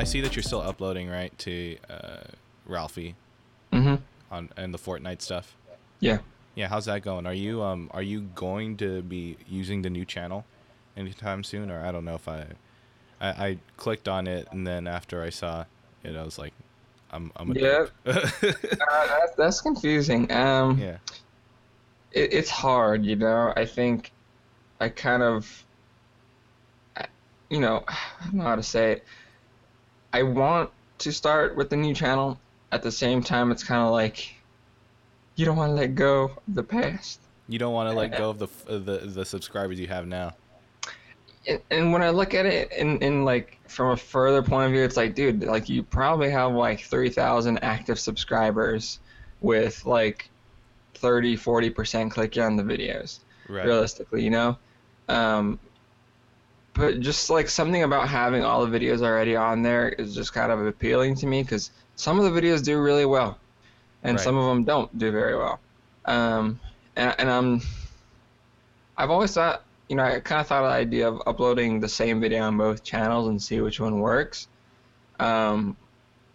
I see that you're still uploading right to uh, Ralphie Mm-hmm. on and the Fortnite stuff. Yeah. Yeah, how's that going? Are you um are you going to be using the new channel anytime soon, or I don't know if I, I, I clicked on it and then after I saw it, I was like, I'm I'm a Yeah. Uh, that's, that's confusing. Um, yeah. it, it's hard, you know. I think I kind of, you know, I don't know how to say it. I want to start with the new channel. At the same time, it's kind of like you don't want to let go of the past. You don't want to let go of the the the subscribers you have now. And, and when I look at it in, in like from a further point of view, it's like, dude, like you probably have like 3,000 active subscribers with like 30, 40% clicking on the videos. Right. realistically, you know. Um, but just like something about having all the videos already on there is just kind of appealing to me because some of the videos do really well, and Right. some of them don't do very well. Um, and, and I'm, I've always thought, you know, I kind of thought of the idea of uploading the same video on both channels and see which one works. Um,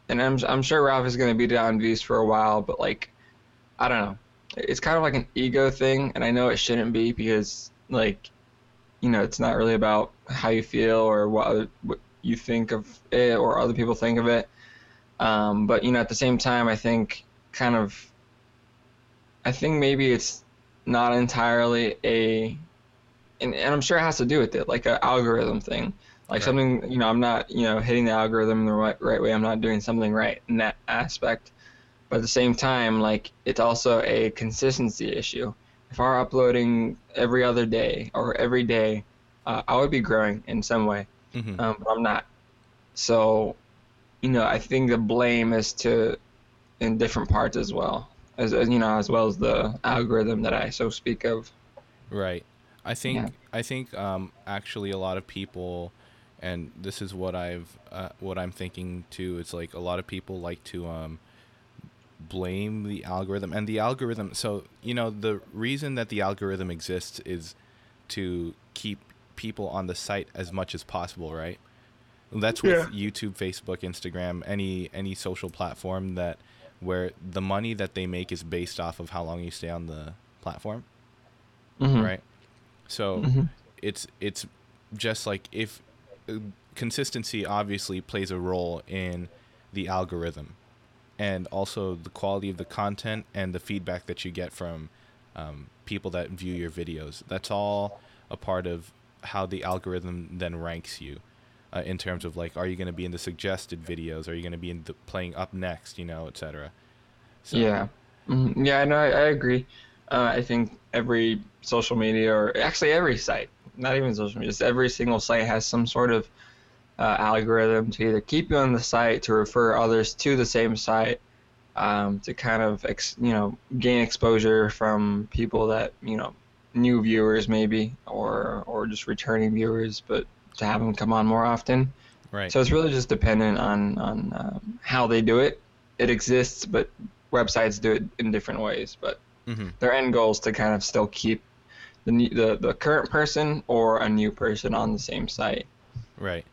and I'm I'm sure Ralph is going to be down views for a while, but like, I don't know it's kind of like an ego thing and i know it shouldn't be because like you know it's not really about how you feel or what, other, what you think of it or other people think of it um, but you know at the same time i think kind of i think maybe it's not entirely a and, and i'm sure it has to do with it like an algorithm thing like Right. something you know i'm not you know hitting the algorithm the right, right way i'm not doing something right in that aspect but at the same time, like it's also a consistency issue. If I were uploading every other day or every day, uh, I would be growing in some way, hmm um, but I'm not. So, you know, I think the blame is to in different parts as well, as, as you know, as well as the algorithm that I so speak of. Right. I think Yeah. I think um, actually a lot of people, and this is what I've uh, what I'm thinking too. It's like a lot of people like to um, blame the algorithm and the algorithm. So you know the reason that the algorithm exists is to keep people on the site as much as possible, right? That's with YouTube, Facebook, Instagram, any any social platform that where the money that they make is based off of how long you stay on the platform Mhm. right? So Mhm. it's it's just like if uh, consistency obviously plays a role in the algorithm, and also the quality of the content and the feedback that you get from um, people that view your videos. That's all a part of how the algorithm then ranks you. Uh, in terms of like, are you going to be in the suggested videos? Are you going to be in the playing up next? You know, etc. So, Yeah. Mhm. Yeah, no, I, I agree. Uh, I think every social media, or actually every site, not even social media, just every single site has some sort of uh, algorithm to either keep you on the site, to refer others to the same site, um, to kind of ex, you know gain exposure from people that you know new viewers maybe, or or just returning viewers, but to have them come on more often. Right. So it's really just dependent on on um, how they do it. It exists, but websites do it in different ways. But hmm their end goal is to kind of still keep the the the current person or a new person on the same site. Right.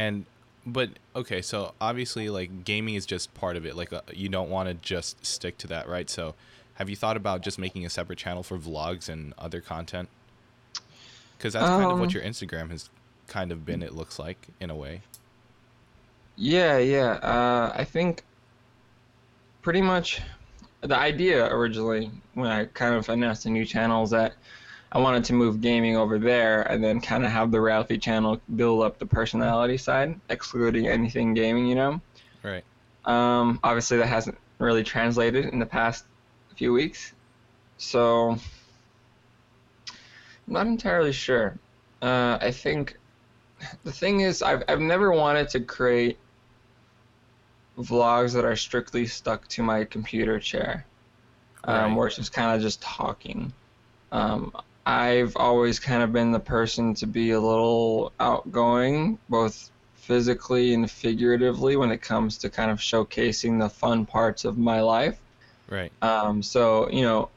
And but okay, so obviously like gaming is just part of it. Like uh, you don't want to just stick to that, right? So have you thought about just making a separate channel for vlogs and other content? Cuz that's kind of what Um, your Instagram has kind of been it looks like in a way. Yeah, yeah. Uh, I think pretty much the idea originally when I kind of announced the new channel is that I wanted to move gaming over there and then kind of have the Ralphie channel build up the personality side, excluding anything gaming, you know. Right. Um, obviously, that hasn't really translated in the past few weeks, so I'm not entirely sure. Uh, I think the thing is, I've I've never wanted to create vlogs that are strictly stuck to my computer chair, um, Right. where it's just kind of just talking. Um, I've always kind of been the person to be a little outgoing, both physically and figuratively, when it comes to kind of showcasing the fun parts of my life. Right. Um, so, you know,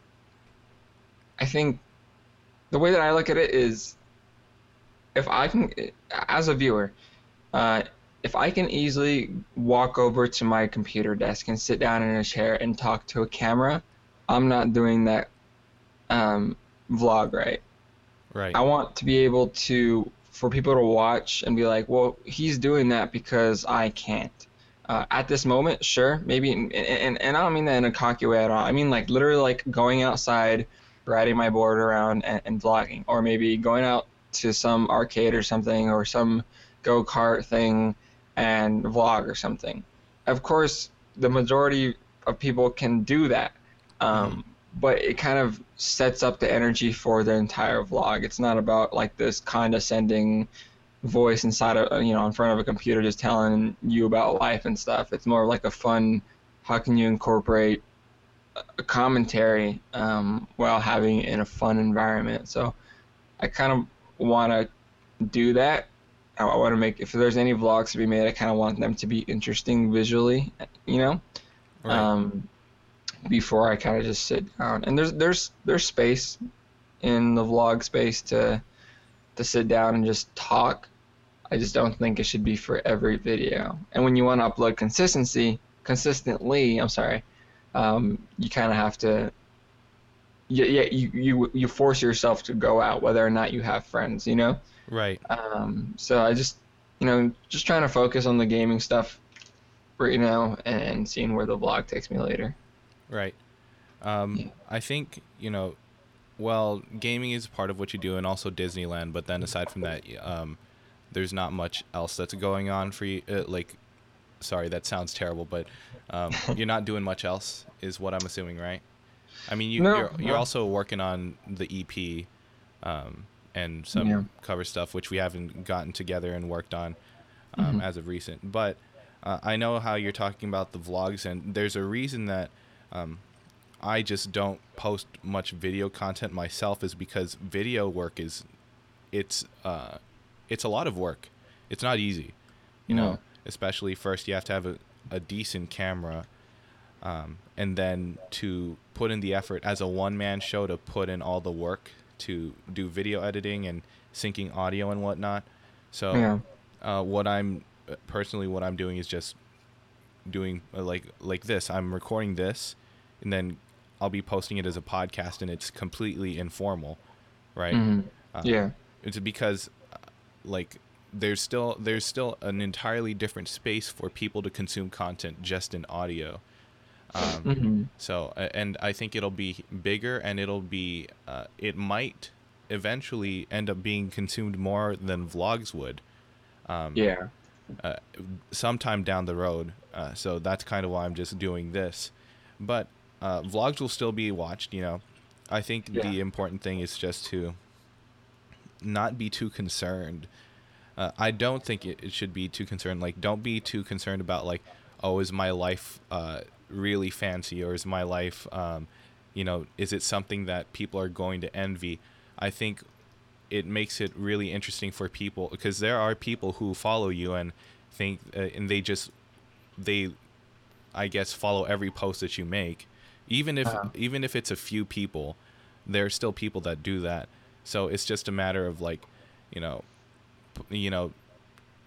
I think the way that I look at it is if I can, as a viewer, uh, if I can easily walk over to my computer desk and sit down in a chair and talk to a camera, I'm not doing that um, vlog right. Right. I want to be able to for people to watch and be like, well, he's doing that because I can't. Uh, at this moment, sure, maybe, and, and, and I don't mean that in a cocky way at all. I mean like literally like going outside, riding my board around and, and vlogging, or maybe going out to some arcade or something, or some go kart thing and vlog or something. Of course, the majority of people can do that. Um, mm-hmm but it kind of sets up the energy for the entire vlog. It's not about like this condescending voice inside of you know in front of a computer just telling you about life and stuff. It's more like a fun. How can you incorporate a commentary um, while having it in a fun environment? So I kind of want to do that. I want to make if there's any vlogs to be made, I kind of want them to be interesting visually, you know. Right. Um, before I kind of just sit down. And there's there's there's space in the vlog space to to sit down and just talk. I just don't think it should be for every video. And when you want to upload consistency, consistently, I'm sorry, um, you kind of have to. Yeah, yeah, you, you you force yourself to go out, whether or not you have friends, you know. Right. Um. So I just, you know, just trying to focus on the gaming stuff right now and seeing where the vlog takes me later. Right. Um, yeah. I think you know, well, gaming is part of what you do, and also Disneyland. But then aside from that, um, there's not much else that's going on for you. Uh, like, sorry, that sounds terrible, but um, you're not doing much else, is what I'm assuming, right? I mean, you, no, you're you're also working on the EP, um, and some yeah. cover stuff, which we haven't gotten together and worked on um, mm-hmm. as of recent. But uh, I know how you're talking about the vlogs, and there's a reason that um, I just don't post much video content myself is because video work is it's uh, it's a lot of work. It's not easy, you know. Especially first, you have to have a, a decent camera, um, and then to put in the effort as a one man show to put in all the work to do video editing and syncing audio and whatnot. So, yeah. uh, what I'm personally what I'm doing is just doing uh, like like this. I'm recording this and then I'll be posting it as a podcast, and it's completely informal, right? Mm-hmm. Uh, yeah, it's because like there's still there's still an entirely different space for people to consume content just in audio. Um, mm-hmm. So, and I think it'll be bigger, and it'll be uh, it might eventually end up being consumed more than vlogs would. Um, yeah. Uh, sometime down the road. Uh, so that's kind of why I'm just doing this. But uh, vlogs will still be watched. You know, I think yeah. the important thing is just to not be too concerned. Uh, I don't think it, it should be too concerned. Like, don't be too concerned about like, oh, is my life uh, really fancy or is my life, um, you know, is it something that people are going to envy? I think it makes it really interesting for people because there are people who follow you and think uh, and they just they I guess follow every post that you make even if uh-huh. even if it's a few people there are still people that do that so it's just a matter of like you know you know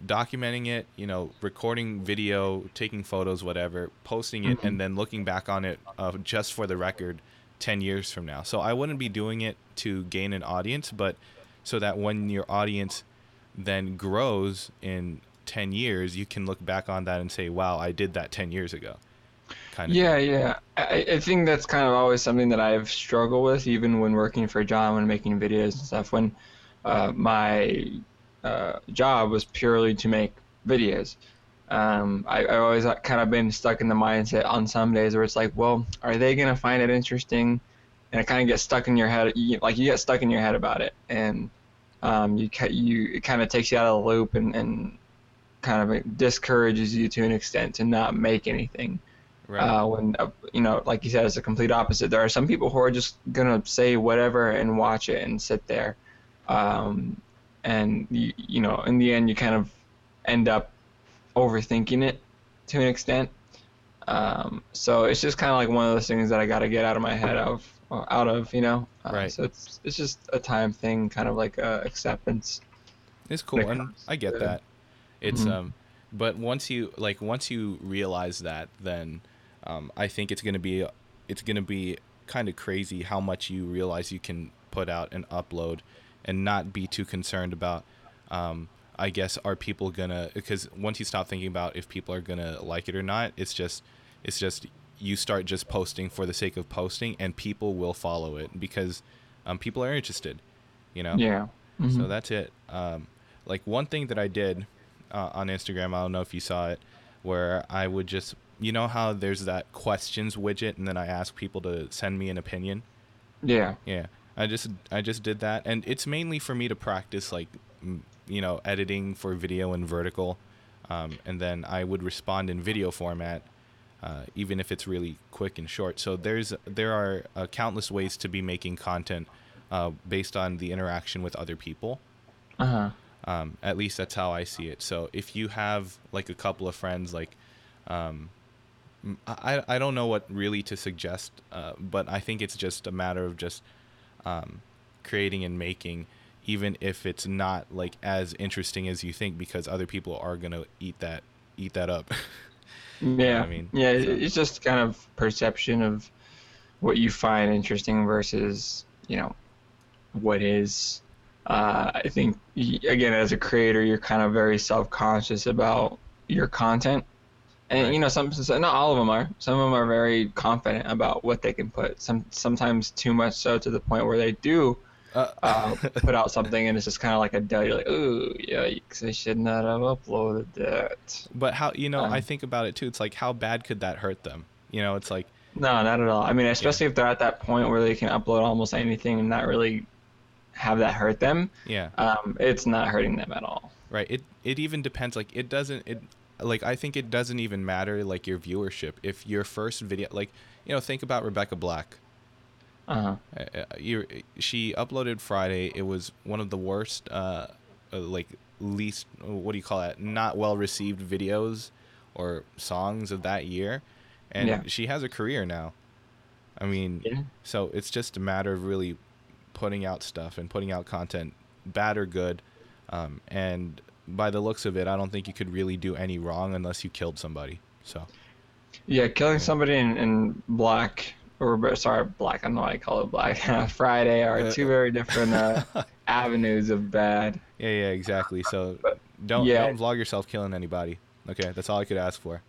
documenting it you know recording video taking photos whatever posting it mm-hmm. and then looking back on it uh, just for the record 10 years from now so i wouldn't be doing it to gain an audience but so that when your audience then grows in 10 years you can look back on that and say wow i did that 10 years ago kind of yeah thing. yeah. I, I think that's kind of always something that i've struggled with even when working for john when making videos and stuff when uh, my uh, job was purely to make videos. Um, I, have always kind of been stuck in the mindset on some days where it's like well are they going to find it interesting? And it kind of gets stuck in your head you, like you get stuck in your head about it. And um, you, you it kind of takes you out of the loop and, and kind of discourages you to an extent to not make anything Right. Uh, when uh, you know, like you said, it's a complete opposite. There are some people who are just gonna say whatever and watch it and sit there, um, and you, you know, in the end, you kind of end up overthinking it to an extent. Um, so it's just kind of like one of those things that I got to get out of my head of out of you know. Uh, right. So it's it's just a time thing, kind of like uh, acceptance. It's cool, and I get that. It's mm-hmm. um but once you like once you realize that, then um, I think it's gonna be it's gonna be kind of crazy how much you realize you can put out and upload, and not be too concerned about. Um, I guess are people gonna because once you stop thinking about if people are gonna like it or not, it's just it's just you start just posting for the sake of posting, and people will follow it because um, people are interested. You know. Yeah. So Mhm. that's it. Um, like one thing that I did uh, on Instagram, I don't know if you saw it, where I would just, you know, how there's that questions widget, and then I ask people to send me an opinion. yeah. Yeah, I just I just did that, and it's mainly for me to practice like, you know, editing for video and vertical, um, and then I would respond in video format. Uh, even if it's really quick and short, so there's there are uh, countless ways to be making content uh, based on the interaction with other people. Uh huh. Um, at least that's how I see it. So if you have like a couple of friends, like, um, I, I don't know what really to suggest, uh, but I think it's just a matter of just um, creating and making, even if it's not like as interesting as you think, because other people are gonna eat that eat that up. Yeah. I mean, yeah, so- it's just kind of perception of what you find interesting versus, you know, what is. Uh, I think, again, as a creator, you're kind of very self conscious about your content. And, Right. you know, some, not all of them are. Some of them are very confident about what they can put. Some Sometimes too much so to the point where they do uh, uh, put out something and it's just kind of like a dud. You're like, ooh, yikes, I should not have uploaded that. but how you know? I Um, think about it too. It's like how bad could that hurt them? You know, it's like No, not at all. I mean, especially if they're at that point where they can upload almost anything and not really have that hurt them, yeah. um, it's not hurting them at all. right it it even depends like it doesn't it like i think it doesn't even matter like your viewership if your first video like you know think about rebecca black Uh-huh. uh, uh, you she uploaded friday it was one of the worst uh, uh like least what do you call that? not well received videos or songs of that year and Yeah. she has a career now i mean Yeah. so it's just a matter of really putting out stuff and putting out content, bad or good. Um, and by the looks of it, I don't think you could really do any wrong unless you killed somebody. So Yeah, killing somebody in, in black, or sorry, black, I don't know why I call it black, Friday are Uh, two very different uh, avenues of bad. yeah, yeah, exactly. So don't Yeah. don't vlog yourself killing anybody. Okay, that's all I could ask for.